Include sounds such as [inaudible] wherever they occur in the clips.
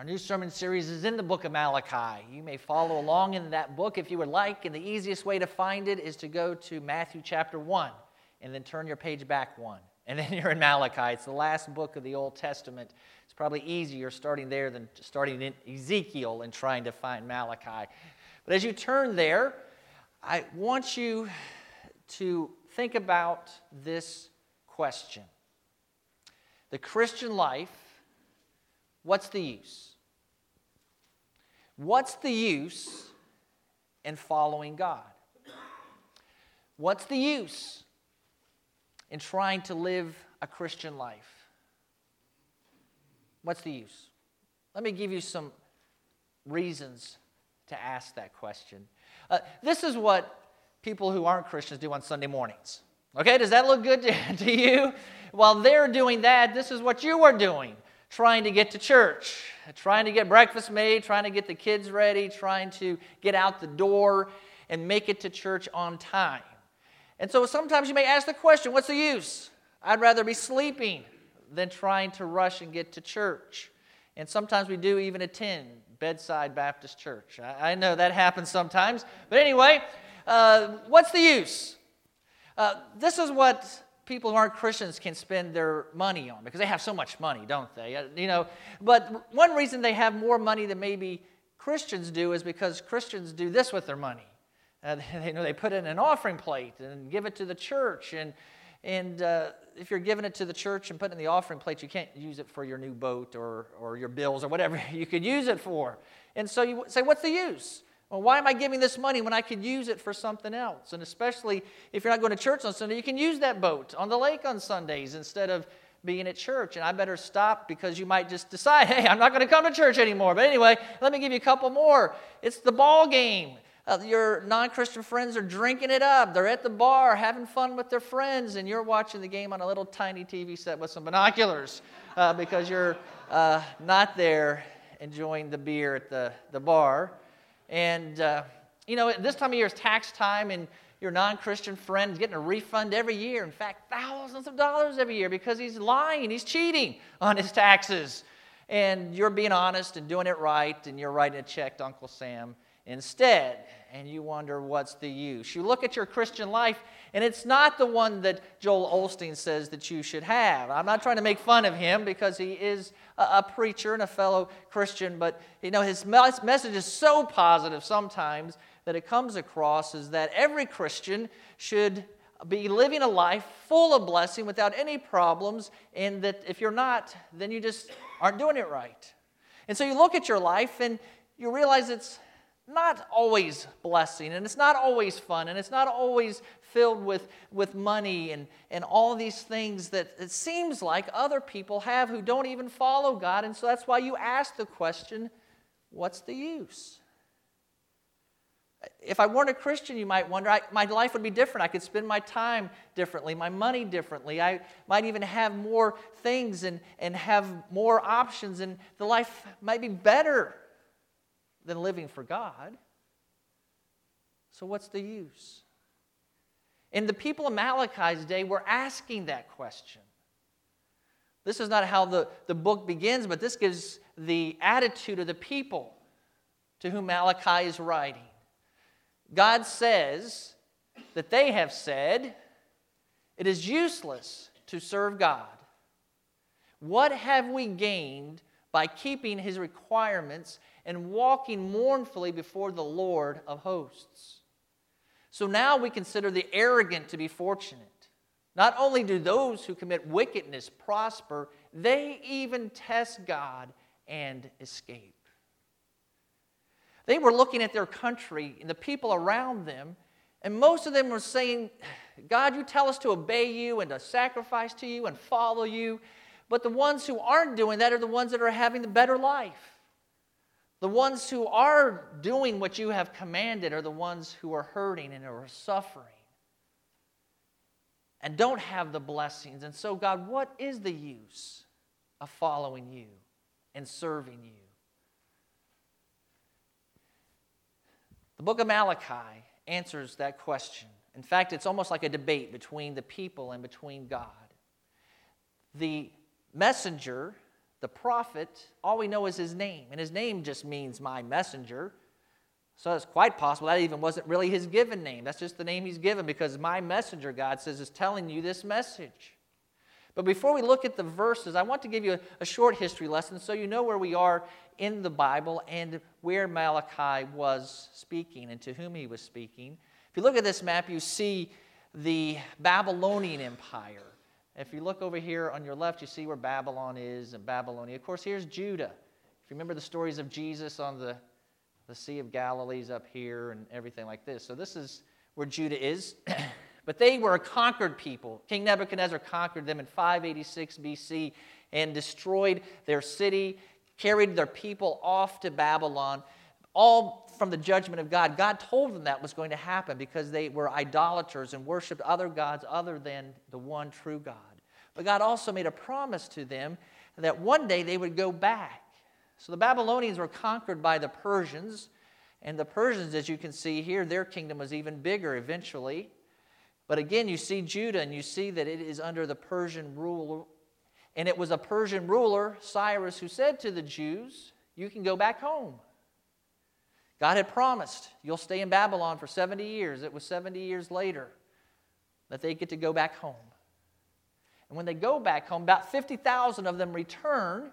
Our new sermon series is in the book of Malachi. You may follow along in that book if you would like, and the easiest way to find it is to go to Matthew chapter 1 and then turn your page back one. And then [laughs] you're in Malachi. It's the last book of the Old Testament. It's probably easier starting there than starting in Ezekiel and trying to find Malachi. But as you turn there, I want you to think about this question The Christian life what's the use? What's the use in following God? What's the use in trying to live a Christian life? What's the use? Let me give you some reasons to ask that question. Uh, this is what people who aren't Christians do on Sunday mornings. Okay, does that look good to, [laughs] to you? While they're doing that, this is what you are doing trying to get to church, trying to get breakfast made, trying to get the kids ready, trying to get out the door and make it to church on time. And so sometimes you may ask the question what's the use? I'd rather be sleeping than trying to rush and get to church. And sometimes we do even attend Bedside Baptist Church. I, know that happens sometimes. But anyway, uh, what's the use? Uh, this is what people who aren't Christians can spend their money on because they have so much money, don't they? Uh, you know, but one reason they have more money than maybe Christians do is because Christians do this with their money. Uh, [laughs] they, you know, they put it in an offering plate and give it to the church. And, and uh, if you're giving it to the church and putting in the offering plate, you can't use it for your new boat or, or your bills or whatever [laughs] you could use it for. And so you say, what's the use? Well, why am I giving this money when I could use it for something else? And especially if you're not going to church on Sunday, you can use that boat on the lake on Sundays instead of being at church. And I better stop because you might just decide, hey, I'm not going to come to church anymore. But anyway, let me give you a couple more. It's the ball game. Uh, your non Christian friends are drinking it up. They're at the bar having fun with their friends, and you're watching the game on a little tiny TV set with some binoculars uh, because you're uh, not there enjoying the beer at the, the bar. And, uh, you know, this time of year is tax time, and your non Christian friend is getting a refund every year. In fact, thousands of dollars every year because he's lying, he's cheating on his taxes. And you're being honest and doing it right, and you're writing a check to Uncle Sam instead. And you wonder what's the use. You look at your Christian life, and it's not the one that Joel Osteen says that you should have. I'm not trying to make fun of him because he is a preacher and a fellow Christian, but you know his message is so positive sometimes that it comes across as that every Christian should be living a life full of blessing without any problems, and that if you're not, then you just aren't doing it right. And so you look at your life and you realize it's not always blessing and it's not always fun and it's not always filled with, with money and, and all these things that it seems like other people have who don't even follow God. And so that's why you ask the question what's the use? If I weren't a Christian, you might wonder, I, my life would be different. I could spend my time differently, my money differently. I might even have more things and, and have more options, and the life might be better than living for God. So, what's the use? And the people of Malachi's day were asking that question. This is not how the, the book begins, but this gives the attitude of the people to whom Malachi is writing. God says that they have said, It is useless to serve God. What have we gained by keeping his requirements and walking mournfully before the Lord of hosts? So now we consider the arrogant to be fortunate. Not only do those who commit wickedness prosper, they even test God and escape. They were looking at their country and the people around them, and most of them were saying, God, you tell us to obey you and to sacrifice to you and follow you. But the ones who aren't doing that are the ones that are having the better life. The ones who are doing what you have commanded are the ones who are hurting and are suffering and don't have the blessings. And so, God, what is the use of following you and serving you? The book of Malachi answers that question. In fact, it's almost like a debate between the people and between God. The messenger the prophet, all we know is his name. And his name just means my messenger. So it's quite possible that even wasn't really his given name. That's just the name he's given because my messenger, God says, is telling you this message. But before we look at the verses, I want to give you a, short history lesson so you know where we are in the Bible and where Malachi was speaking and to whom he was speaking. If you look at this map, you see the Babylonian Empire. If you look over here on your left, you see where Babylon is and Babylonia. Of course, here's Judah. If you remember the stories of Jesus on the the Sea of Galilee's up here and everything like this. So this is where Judah is. [clears throat] but they were a conquered people. King Nebuchadnezzar conquered them in 586 BC and destroyed their city, carried their people off to Babylon, all from the judgment of God. God told them that was going to happen because they were idolaters and worshiped other gods other than the one true God. But God also made a promise to them that one day they would go back so the Babylonians were conquered by the Persians. And the Persians, as you can see here, their kingdom was even bigger eventually. But again, you see Judah and you see that it is under the Persian rule. And it was a Persian ruler, Cyrus, who said to the Jews, You can go back home. God had promised, You'll stay in Babylon for 70 years. It was 70 years later that they get to go back home. And when they go back home, about 50,000 of them return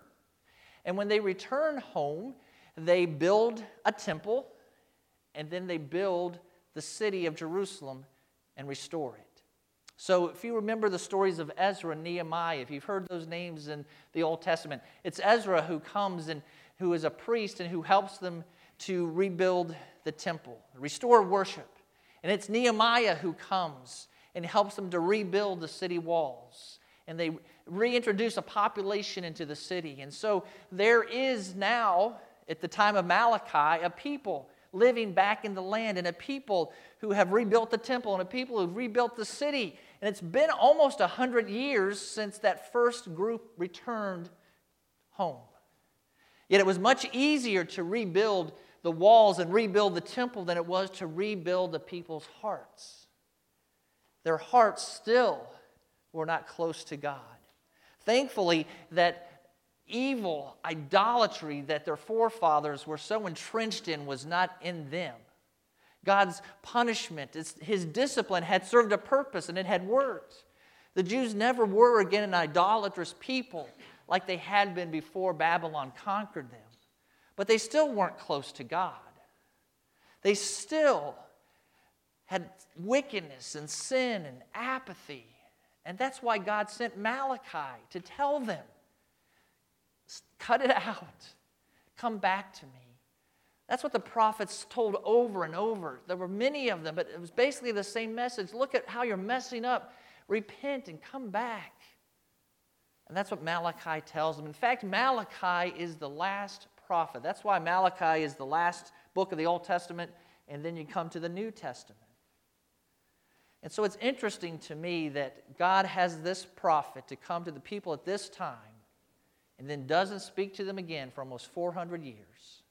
and when they return home, they build a temple and then they build the city of Jerusalem and restore it. So, if you remember the stories of Ezra and Nehemiah, if you've heard those names in the Old Testament, it's Ezra who comes and who is a priest and who helps them to rebuild the temple, restore worship. And it's Nehemiah who comes and helps them to rebuild the city walls. And they reintroduce a population into the city. And so there is now, at the time of Malachi, a people living back in the land and a people who have rebuilt the temple and a people who've rebuilt the city. And it's been almost 100 years since that first group returned home. Yet it was much easier to rebuild the walls and rebuild the temple than it was to rebuild the people's hearts. Their hearts still were not close to God. Thankfully, that evil, idolatry that their forefathers were so entrenched in was not in them. God's punishment, his discipline had served a purpose and it had worked. The Jews never were again an idolatrous people like they had been before Babylon conquered them. But they still weren't close to God. They still had wickedness and sin and apathy and that's why God sent Malachi to tell them cut it [laughs] out, come back to me. That's what the prophets told over and over. There were many of them, but it was basically the same message. Look at how you're messing up. Repent and come back. And that's what Malachi tells them. In fact, Malachi is the last prophet. That's why Malachi is the last book of the Old Testament, and then you come to the New Testament. And so it's interesting to me that God has this prophet to come to the people at this time and then doesn't speak to them again for almost 400 years.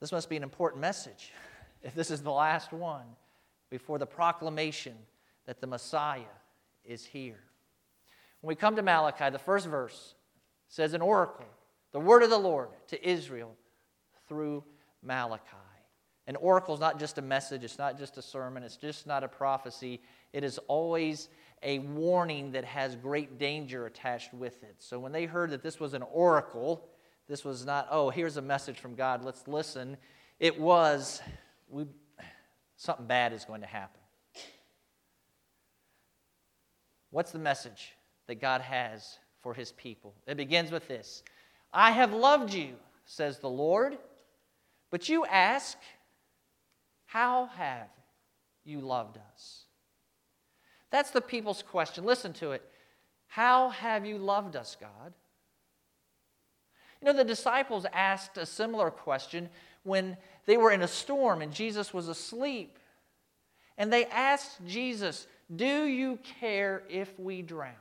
This must be an important message [laughs] if this is the last one before the proclamation that the Messiah is here. When we come to Malachi, the first verse says, An oracle, the word of the Lord to Israel through Malachi. An oracle is not just a message, it's not just a sermon, it's just not a prophecy. It is always a warning that has great danger attached with it. So when they heard that this was an oracle, this was not, oh, here's a message from God, let's listen. It was, we, something bad is going to happen. What's the message that God has for his people? It begins with this I have loved you, says the Lord, but you ask, how have you loved us? That's the people's question. Listen to it. How have you loved us, God? You know, the disciples asked a similar question when they were in a storm and Jesus was asleep. And they asked Jesus, Do you care if we drown?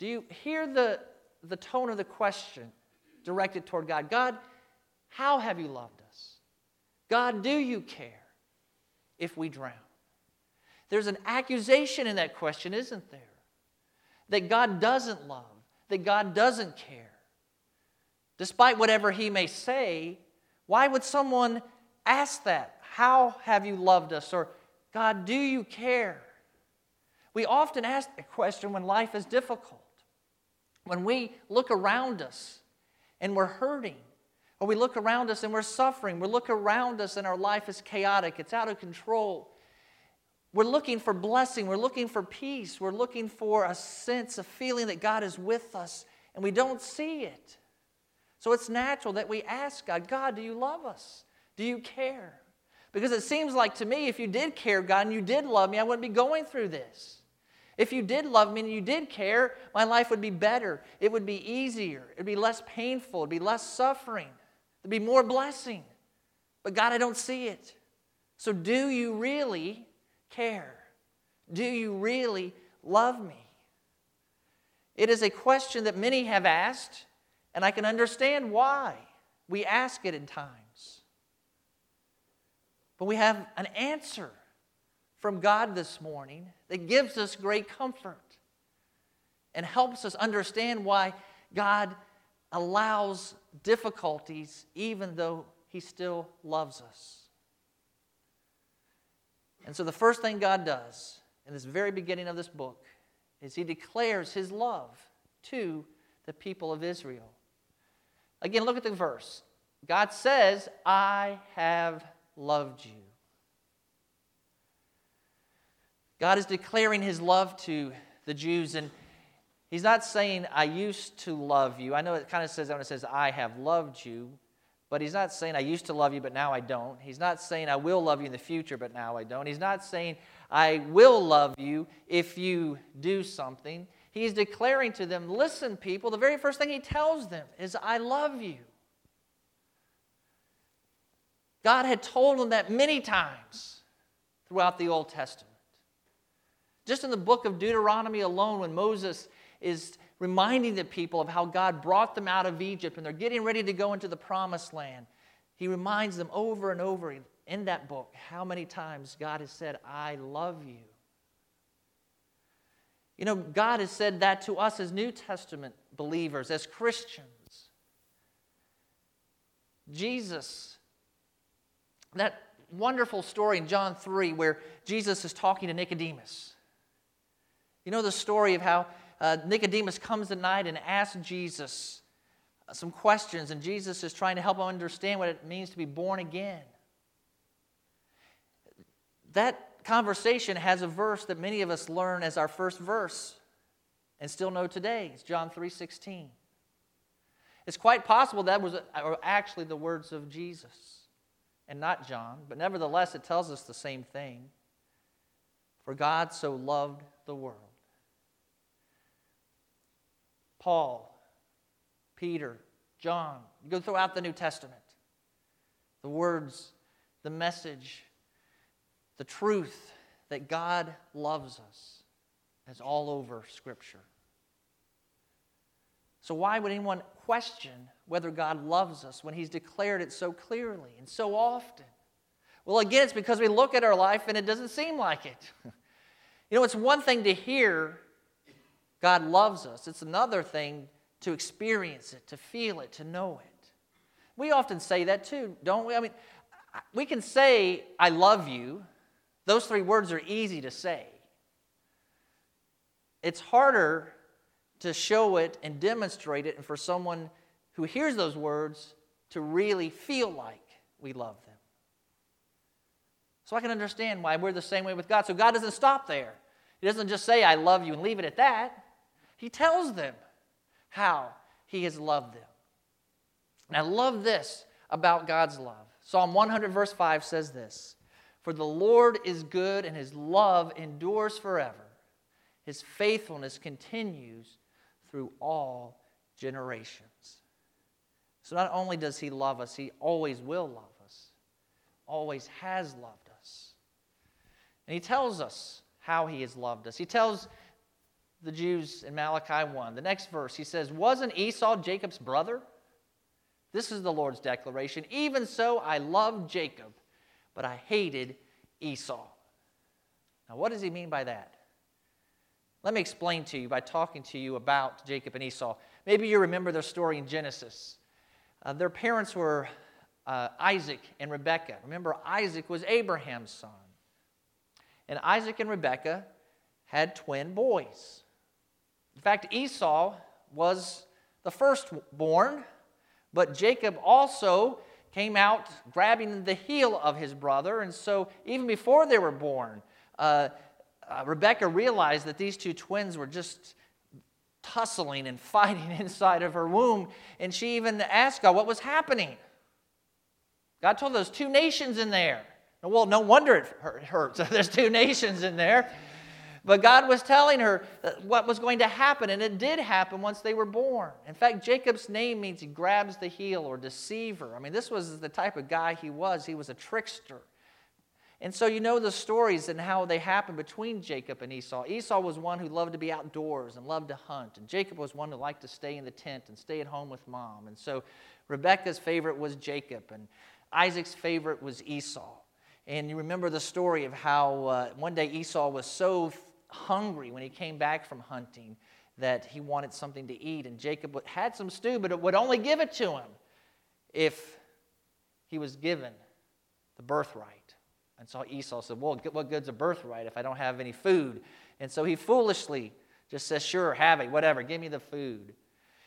Do you hear the, the tone of the question directed toward God? God, how have you loved us? God, do you care if we drown? There's an accusation in that question, isn't there? that God doesn't love, that God doesn't care. Despite whatever he may say, why would someone ask that? How have you loved us? Or, God, do you care? We often ask that question when life is difficult. When we look around us and we're hurting, or we look around us and we're suffering, we look around us and our life is chaotic, it's out of control. We're looking for blessing, we're looking for peace, we're looking for a sense, a feeling that God is with us, and we don't see it. So it's natural that we ask God, God, do you love us? Do you care? Because it seems like to me, if you did care, God, and you did love me, I wouldn't be going through this. If you did love me and you did care, my life would be better. It would be easier. It would be less painful. It would be less suffering. There'd be more blessing. But God, I don't see it. So do you really care? Do you really love me? It is a question that many have asked, and I can understand why we ask it in times. But we have an answer from God this morning that gives us great comfort and helps us understand why God allows difficulties even though He still loves us. And so, the first thing God does in this very beginning of this book is He declares His love to the people of Israel. Again, look at the verse. God says, I have loved you. God is declaring his love to the Jews, and he's not saying, I used to love you. I know it kind of says that when it says, I have loved you, but he's not saying, I used to love you, but now I don't. He's not saying, I will love you in the future, but now I don't. He's not saying, I will love you if you do something. He's declaring to them, Listen, people, the very first thing he tells them is, I love you. God had told them that many times throughout the Old Testament. Just in the book of Deuteronomy alone, when Moses is reminding the people of how God brought them out of Egypt and they're getting ready to go into the promised land, he reminds them over and over in that book how many times God has said, I love you. You know, God has said that to us as New Testament believers, as Christians. Jesus, that wonderful story in John 3 where Jesus is talking to Nicodemus. You know the story of how uh, Nicodemus comes at night and asks Jesus uh, some questions, and Jesus is trying to help him understand what it means to be born again. That conversation has a verse that many of us learn as our first verse and still know today. It's John 3:16. It's quite possible that was actually the words of Jesus and not John, but nevertheless it tells us the same thing. For God so loved the world Paul, Peter, John. You go throughout the New Testament. The words, the message, the truth that God loves us is all over Scripture. So, why would anyone question whether God loves us when He's declared it so clearly and so often? Well, again, it's because we look at our life and it doesn't seem like it. [laughs] you know, it's one thing to hear God loves us. It's another thing to experience it, to feel it, to know it. We often say that too, don't we? I mean, we can say, I love you. Those three words are easy to say. It's harder to show it and demonstrate it, and for someone who hears those words to really feel like we love them. So I can understand why we're the same way with God. So God doesn't stop there. He doesn't just say, I love you, and leave it at that. He tells them how he has loved them. And I love this about God's love. Psalm 100, verse 5 says this For the Lord is good, and his love endures forever. His faithfulness continues through all generations. So not only does he love us, he always will love us, always has loved us. And he tells us how he has loved us. He tells the Jews in Malachi 1. The next verse, he says, Wasn't Esau Jacob's brother? This is the Lord's declaration. Even so, I loved Jacob, but I hated Esau. Now, what does he mean by that? Let me explain to you by talking to you about Jacob and Esau. Maybe you remember their story in Genesis. Uh, their parents were uh, Isaac and Rebekah. Remember, Isaac was Abraham's son. And Isaac and Rebekah had twin boys. In fact, Esau was the firstborn, but Jacob also came out grabbing the heel of his brother. And so, even before they were born, uh, uh, Rebecca realized that these two twins were just tussling and [laughs] fighting inside of her womb. And she even asked God what was happening. God told those two nations in there. Well, no wonder it hurts. [laughs] There's two nations in there. But God was telling her what was going to happen, and it did happen once they were born. In fact, Jacob's name means he grabs the heel or deceiver. I mean, this was the type of guy he was. He was a trickster. And so you know the stories and how they happened between Jacob and Esau. Esau was one who loved to be outdoors and loved to hunt, and Jacob was one who liked to stay in the tent and stay at home with mom. And so Rebecca's favorite was Jacob, and Isaac's favorite was Esau. And you remember the story of how uh, one day Esau was so hungry when he came back from hunting that he wanted something to eat, and Jacob had some stew, but it would only give it to him if he was given the birthright. And so Esau said, Well, what good's a birthright if I don't have any food? And so he foolishly just says, Sure, have it, whatever, give me the food.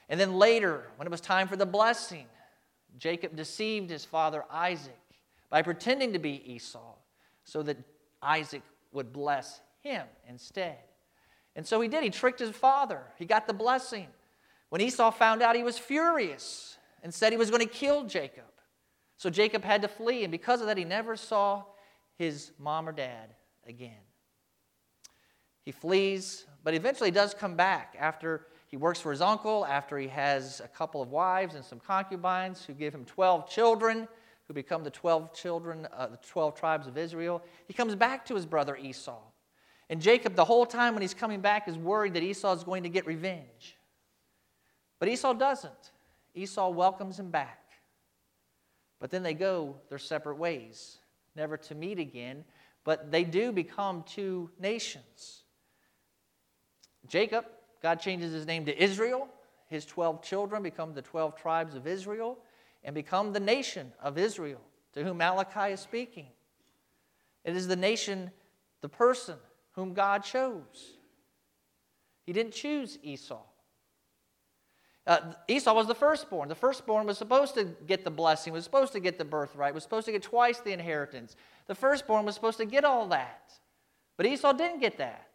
And then later, when it was time for the blessing, Jacob deceived his father Isaac by pretending to be Esau so that Isaac would bless him instead. And so he did. He tricked his father. He got the blessing. When Esau found out, he was furious and said he was going to kill Jacob. So Jacob had to flee, and because of that, he never saw his mom or dad again. He flees, but eventually does come back after he works for his uncle, after he has a couple of wives and some concubines who give him 12 children, who become the 12 children, uh, the 12 tribes of Israel. He comes back to his brother Esau. And Jacob, the whole time when he's coming back, is worried that Esau is going to get revenge. But Esau doesn't. Esau welcomes him back. But then they go their separate ways never to meet again, but they do become two nations. Jacob, God changes his name to Israel. His 12 children become the 12 tribes of Israel and become the nation of Israel to whom Malachi is speaking. It is the nation, the person whom God chose. He didn't choose Esau. Uh, Esau was the firstborn. The firstborn was supposed to get the blessing, was supposed to get the birthright, was supposed to get twice the inheritance. The firstborn was supposed to get all that. But Esau didn't get that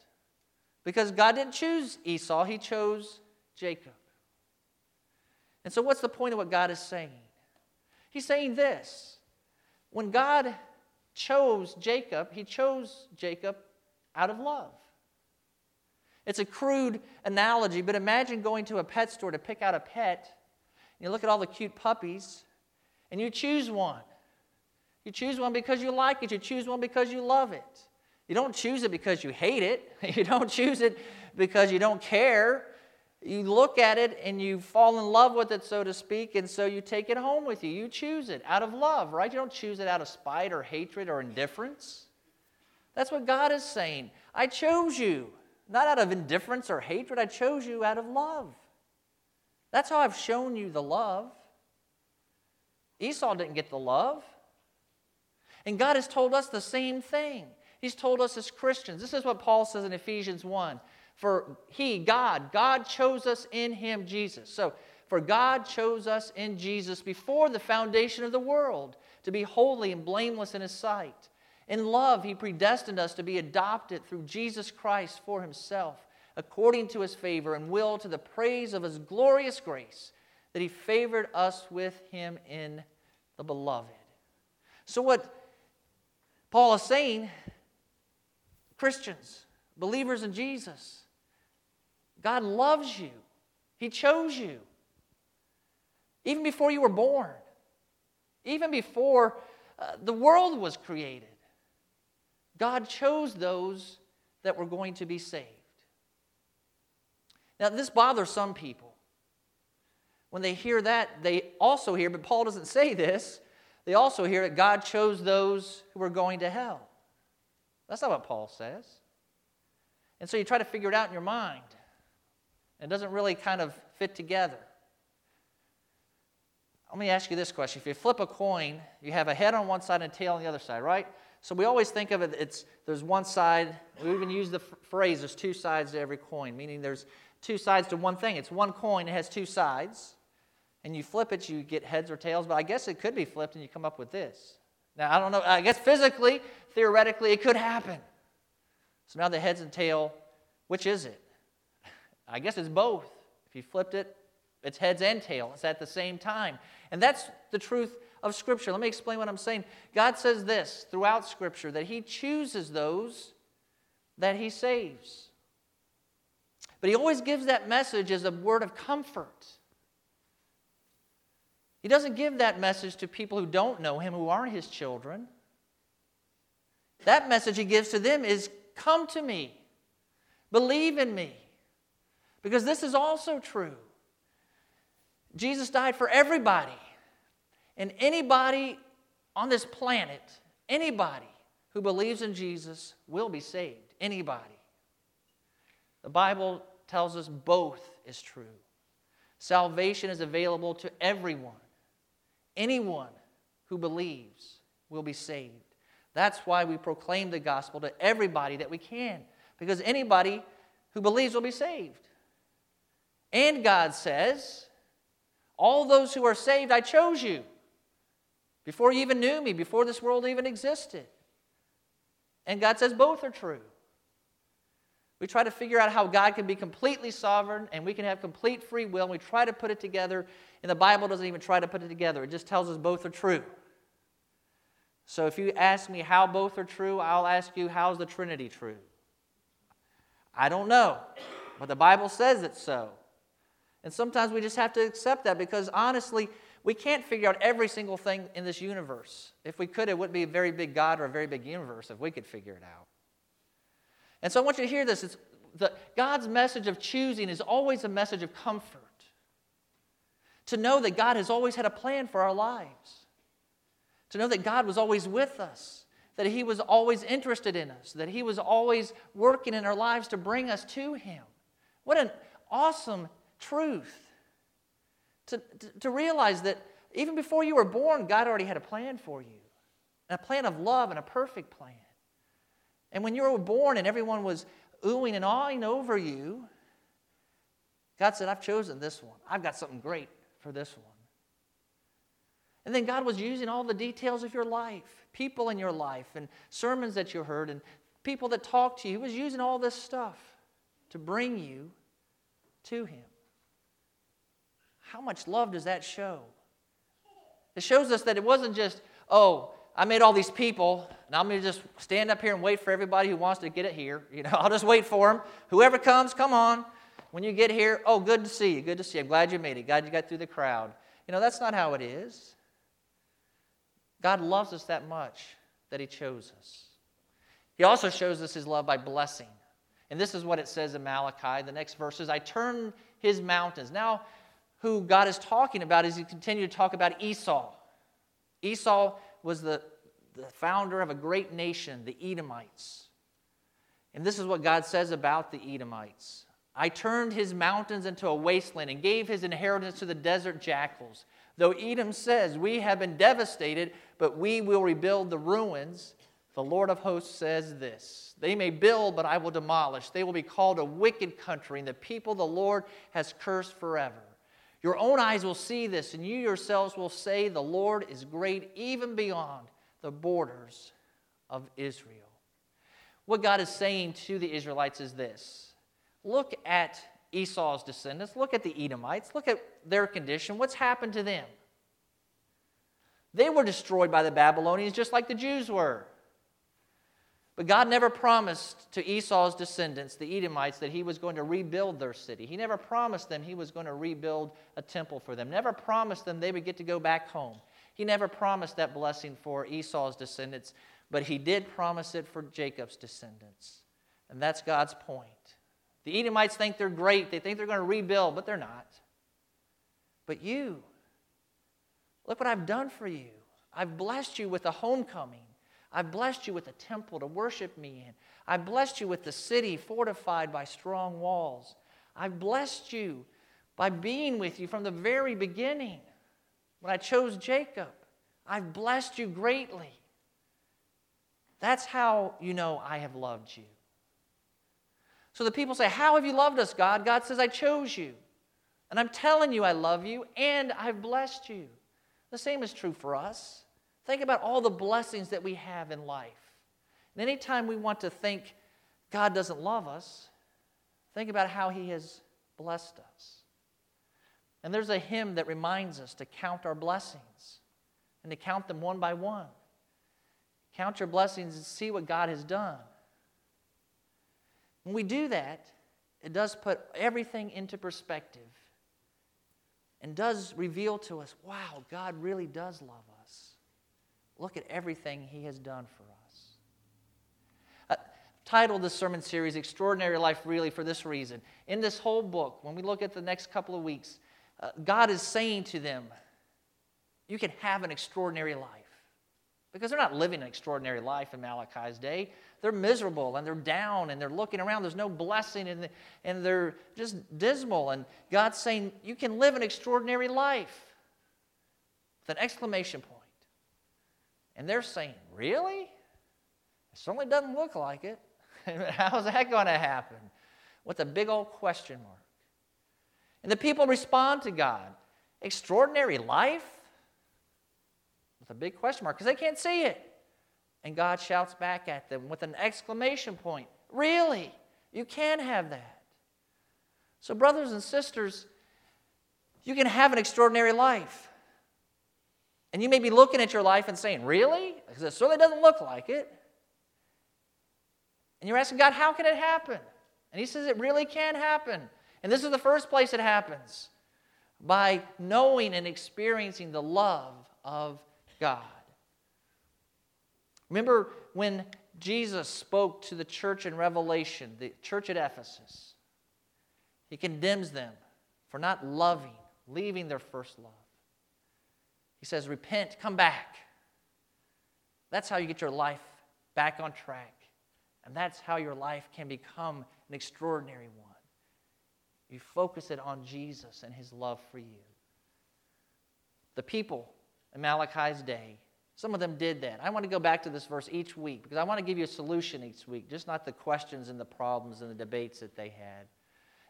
because God didn't choose Esau, He chose Jacob. And so, what's the point of what God is saying? He's saying this when God chose Jacob, He chose Jacob out of love. It's a crude analogy, but imagine going to a pet store to pick out a pet. You look at all the cute puppies, and you choose one. You choose one because you like it, you choose one because you love it. You don't choose it because you hate it, [laughs] you don't choose it because you don't care. You look at it and you fall in love with it, so to speak, and so you take it home with you. You choose it out of love, right? You don't choose it out of spite or hatred or indifference. That's what God is saying. I chose you. Not out of indifference or hatred. I chose you out of love. That's how I've shown you the love. Esau didn't get the love. And God has told us the same thing. He's told us as Christians. This is what Paul says in Ephesians 1. For he, God, God chose us in him, Jesus. So, for God chose us in Jesus before the foundation of the world to be holy and blameless in his sight. In love, he predestined us to be adopted through Jesus Christ for himself, according to his favor and will, to the praise of his glorious grace, that he favored us with him in the beloved. So, what Paul is saying, Christians, believers in Jesus, God loves you, he chose you. Even before you were born, even before uh, the world was created. God chose those that were going to be saved. Now, this bothers some people. When they hear that, they also hear, but Paul doesn't say this, they also hear that God chose those who were going to hell. That's not what Paul says. And so you try to figure it out in your mind. It doesn't really kind of fit together. Let me ask you this question. If you flip a coin, you have a head on one side and a tail on the other side, right? So we always think of it, it's there's one side. We even use the phrase there's two sides to every coin, meaning there's two sides to one thing. It's one coin, it has two sides. And you flip it, you get heads or tails, but I guess it could be flipped and you come up with this. Now, I don't know, I guess physically, theoretically, it could happen. So now the heads and tail, which is it? I guess it's both. If you flipped it, it's heads and tail. It's at the same time. And that's the truth of Scripture. Let me explain what I'm saying. God says this throughout Scripture that He chooses those that He saves. But He always gives that message as a word of comfort. He doesn't give that message to people who don't know Him, who aren't His children. That message He gives to them is Come to me, believe in me. Because this is also true. Jesus died for everybody. And anybody on this planet, anybody who believes in Jesus will be saved. Anybody. The Bible tells us both is true. Salvation is available to everyone. Anyone who believes will be saved. That's why we proclaim the gospel to everybody that we can, because anybody who believes will be saved. And God says, All those who are saved, I chose you before you even knew me, before this world even existed. And God says both are true. We try to figure out how God can be completely sovereign and we can have complete free will. And we try to put it together, and the Bible doesn't even try to put it together. It just tells us both are true. So if you ask me how both are true, I'll ask you, how's the Trinity true? I don't know, but the Bible says it's so. And sometimes we just have to accept that because honestly, we can't figure out every single thing in this universe. If we could, it wouldn't be a very big God or a very big universe if we could figure it out. And so I want you to hear this. It's the, God's message of choosing is always a message of comfort. To know that God has always had a plan for our lives. To know that God was always with us. That He was always interested in us. That He was always working in our lives to bring us to Him. What an awesome truth to, to, to realize that even before you were born, God already had a plan for you, a plan of love and a perfect plan. And when you were born and everyone was oohing and awing over you, God said, I've chosen this one. I've got something great for this one. And then God was using all the details of your life, people in your life, and sermons that you heard, and people that talked to you. He was using all this stuff to bring you to Him. How much love does that show? It shows us that it wasn't just, oh, I made all these people, and I'm going to just stand up here and wait for everybody who wants to get it here. You know, [laughs] I'll just wait for them. Whoever comes, come on. When you get here, oh, good to see you. Good to see you. I'm glad you made it. Glad you got through the crowd. You know, that's not how it is. God loves us that much that He chose us. He also shows us His love by blessing. And this is what it says in Malachi. The next verse is, I turn His mountains. Now, who God is talking about is he continued to talk about Esau. Esau was the, the founder of a great nation, the Edomites. And this is what God says about the Edomites I turned his mountains into a wasteland and gave his inheritance to the desert jackals. Though Edom says, We have been devastated, but we will rebuild the ruins, the Lord of hosts says this They may build, but I will demolish. They will be called a wicked country, and the people the Lord has cursed forever. Your own eyes will see this, and you yourselves will say, The Lord is great even beyond the borders of Israel. What God is saying to the Israelites is this Look at Esau's descendants, look at the Edomites, look at their condition. What's happened to them? They were destroyed by the Babylonians just like the Jews were. But God never promised to Esau's descendants, the Edomites, that he was going to rebuild their city. He never promised them he was going to rebuild a temple for them, never promised them they would get to go back home. He never promised that blessing for Esau's descendants, but he did promise it for Jacob's descendants. And that's God's point. The Edomites think they're great, they think they're going to rebuild, but they're not. But you, look what I've done for you. I've blessed you with a homecoming. I've blessed you with a temple to worship me in. I've blessed you with the city fortified by strong walls. I've blessed you by being with you from the very beginning. When I chose Jacob, I've blessed you greatly. That's how you know I have loved you. So the people say, How have you loved us, God? God says, I chose you. And I'm telling you I love you and I've blessed you. The same is true for us. Think about all the blessings that we have in life. And anytime we want to think God doesn't love us, think about how He has blessed us. And there's a hymn that reminds us to count our blessings and to count them one by one. Count your blessings and see what God has done. When we do that, it does put everything into perspective and does reveal to us wow, God really does love us. Look at everything He has done for us. Uh, titled this sermon series, Extraordinary Life, really, for this reason. In this whole book, when we look at the next couple of weeks, uh, God is saying to them, You can have an extraordinary life. Because they're not living an extraordinary life in Malachi's day. They're miserable and they're down and they're looking around. There's no blessing and, and they're just dismal. And God's saying, You can live an extraordinary life with an exclamation point. And they're saying, Really? It certainly doesn't look like it. [laughs] How's that going to happen? With a big old question mark. And the people respond to God Extraordinary life? With a big question mark because they can't see it. And God shouts back at them with an exclamation point Really? You can have that. So, brothers and sisters, you can have an extraordinary life. And you may be looking at your life and saying, Really? Because it certainly doesn't look like it. And you're asking God, How can it happen? And He says, It really can happen. And this is the first place it happens by knowing and experiencing the love of God. Remember when Jesus spoke to the church in Revelation, the church at Ephesus? He condemns them for not loving, leaving their first love. Says, Repent, come back. That's how you get your life back on track. And that's how your life can become an extraordinary one. You focus it on Jesus and his love for you. The people in Malachi's day some of them did that. I want to go back to this verse each week because I want to give you a solution each week, just not the questions and the problems and the debates that they had.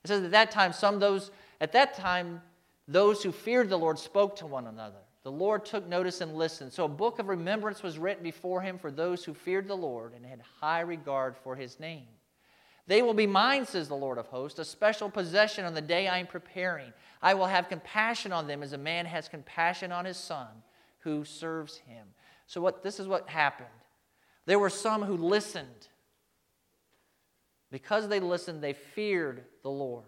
It says at that time, some those at that time, those who feared the Lord spoke to one another. The Lord took notice and listened. So a book of remembrance was written before him for those who feared the Lord and had high regard for his name. They will be mine, says the Lord of hosts, a special possession on the day I am preparing. I will have compassion on them as a man has compassion on his son who serves him. So what this is what happened. There were some who listened. Because they listened, they feared the Lord.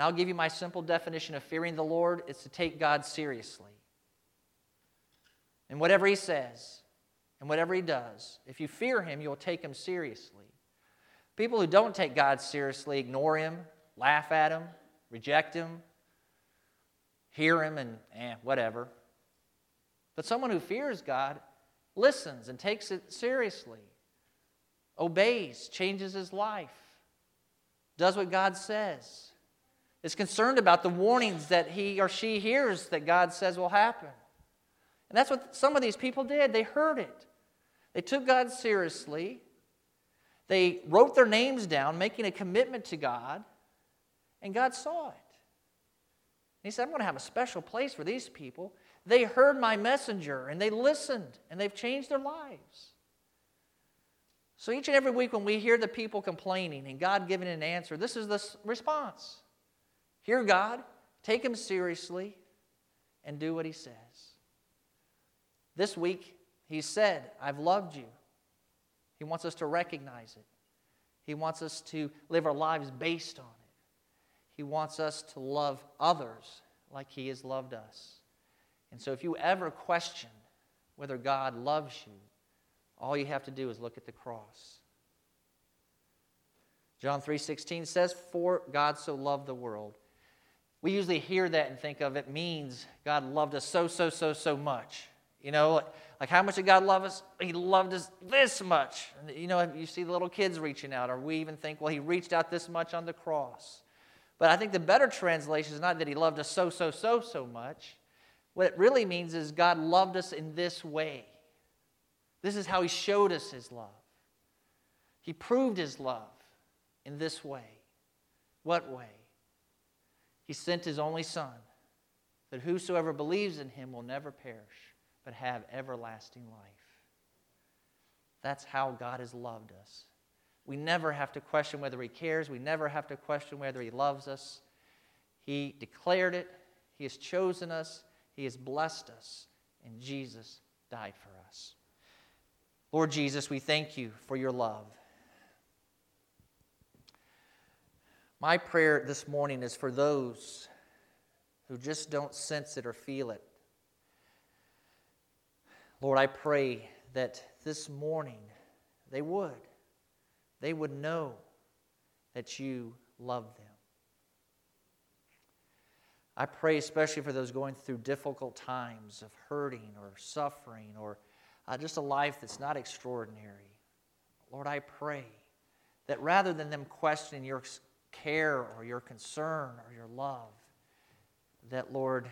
And I'll give you my simple definition of fearing the Lord it's to take God seriously. And whatever he says and whatever he does, if you fear him, you'll take him seriously. People who don't take God seriously ignore him, laugh at him, reject him, hear him, and eh, whatever. But someone who fears God listens and takes it seriously, obeys, changes his life, does what God says, is concerned about the warnings that he or she hears that God says will happen. And that's what some of these people did. They heard it. They took God seriously. They wrote their names down, making a commitment to God, and God saw it. And he said, I'm going to have a special place for these people. They heard my messenger and they listened and they've changed their lives. So each and every week when we hear the people complaining and God giving an answer, this is the response Hear God, take Him seriously, and do what He says. This week, He said, I've loved you. He wants us to recognize it. He wants us to live our lives based on it. He wants us to love others like He has loved us. And so if you ever question whether God loves you, all you have to do is look at the cross. John 3:16 says, "For God so loved the world." We usually hear that and think of it means God loved us so so so so much. You know, like how much did God love us? He loved us this much. You know, you see the little kids reaching out, or we even think, well, He reached out this much on the cross. But I think the better translation is not that He loved us so, so, so, so much. What it really means is God loved us in this way. This is how He showed us His love. He proved His love in this way. What way? He sent His only Son, that whosoever believes in Him will never perish but have everlasting life. That's how God has loved us. We never have to question whether He cares. We never have to question whether He loves us. He declared it. He has chosen us. He has blessed us. And Jesus died for us. Lord Jesus, we thank you for your love. My prayer this morning is for those who just don't sense it or feel it. Lord, I pray that this morning they would. They would know that you love them. I pray especially for those going through difficult times of hurting or suffering or uh, just a life that's not extraordinary. Lord, I pray that rather than them questioning your care or your concern or your love, that, Lord,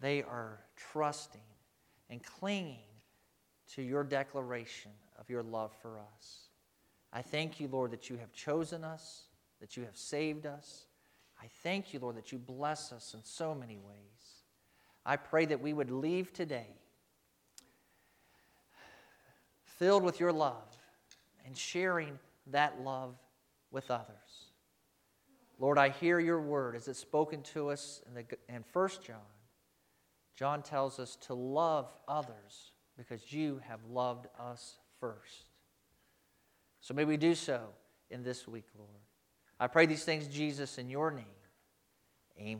they are trusting and clinging to your declaration of your love for us. I thank you, Lord, that you have chosen us, that you have saved us. I thank you, Lord, that you bless us in so many ways. I pray that we would leave today filled with your love and sharing that love with others. Lord, I hear your word as it's spoken to us in, the, in 1 John. John tells us to love others because you have loved us first. So may we do so in this week, Lord. I pray these things, Jesus, in your name.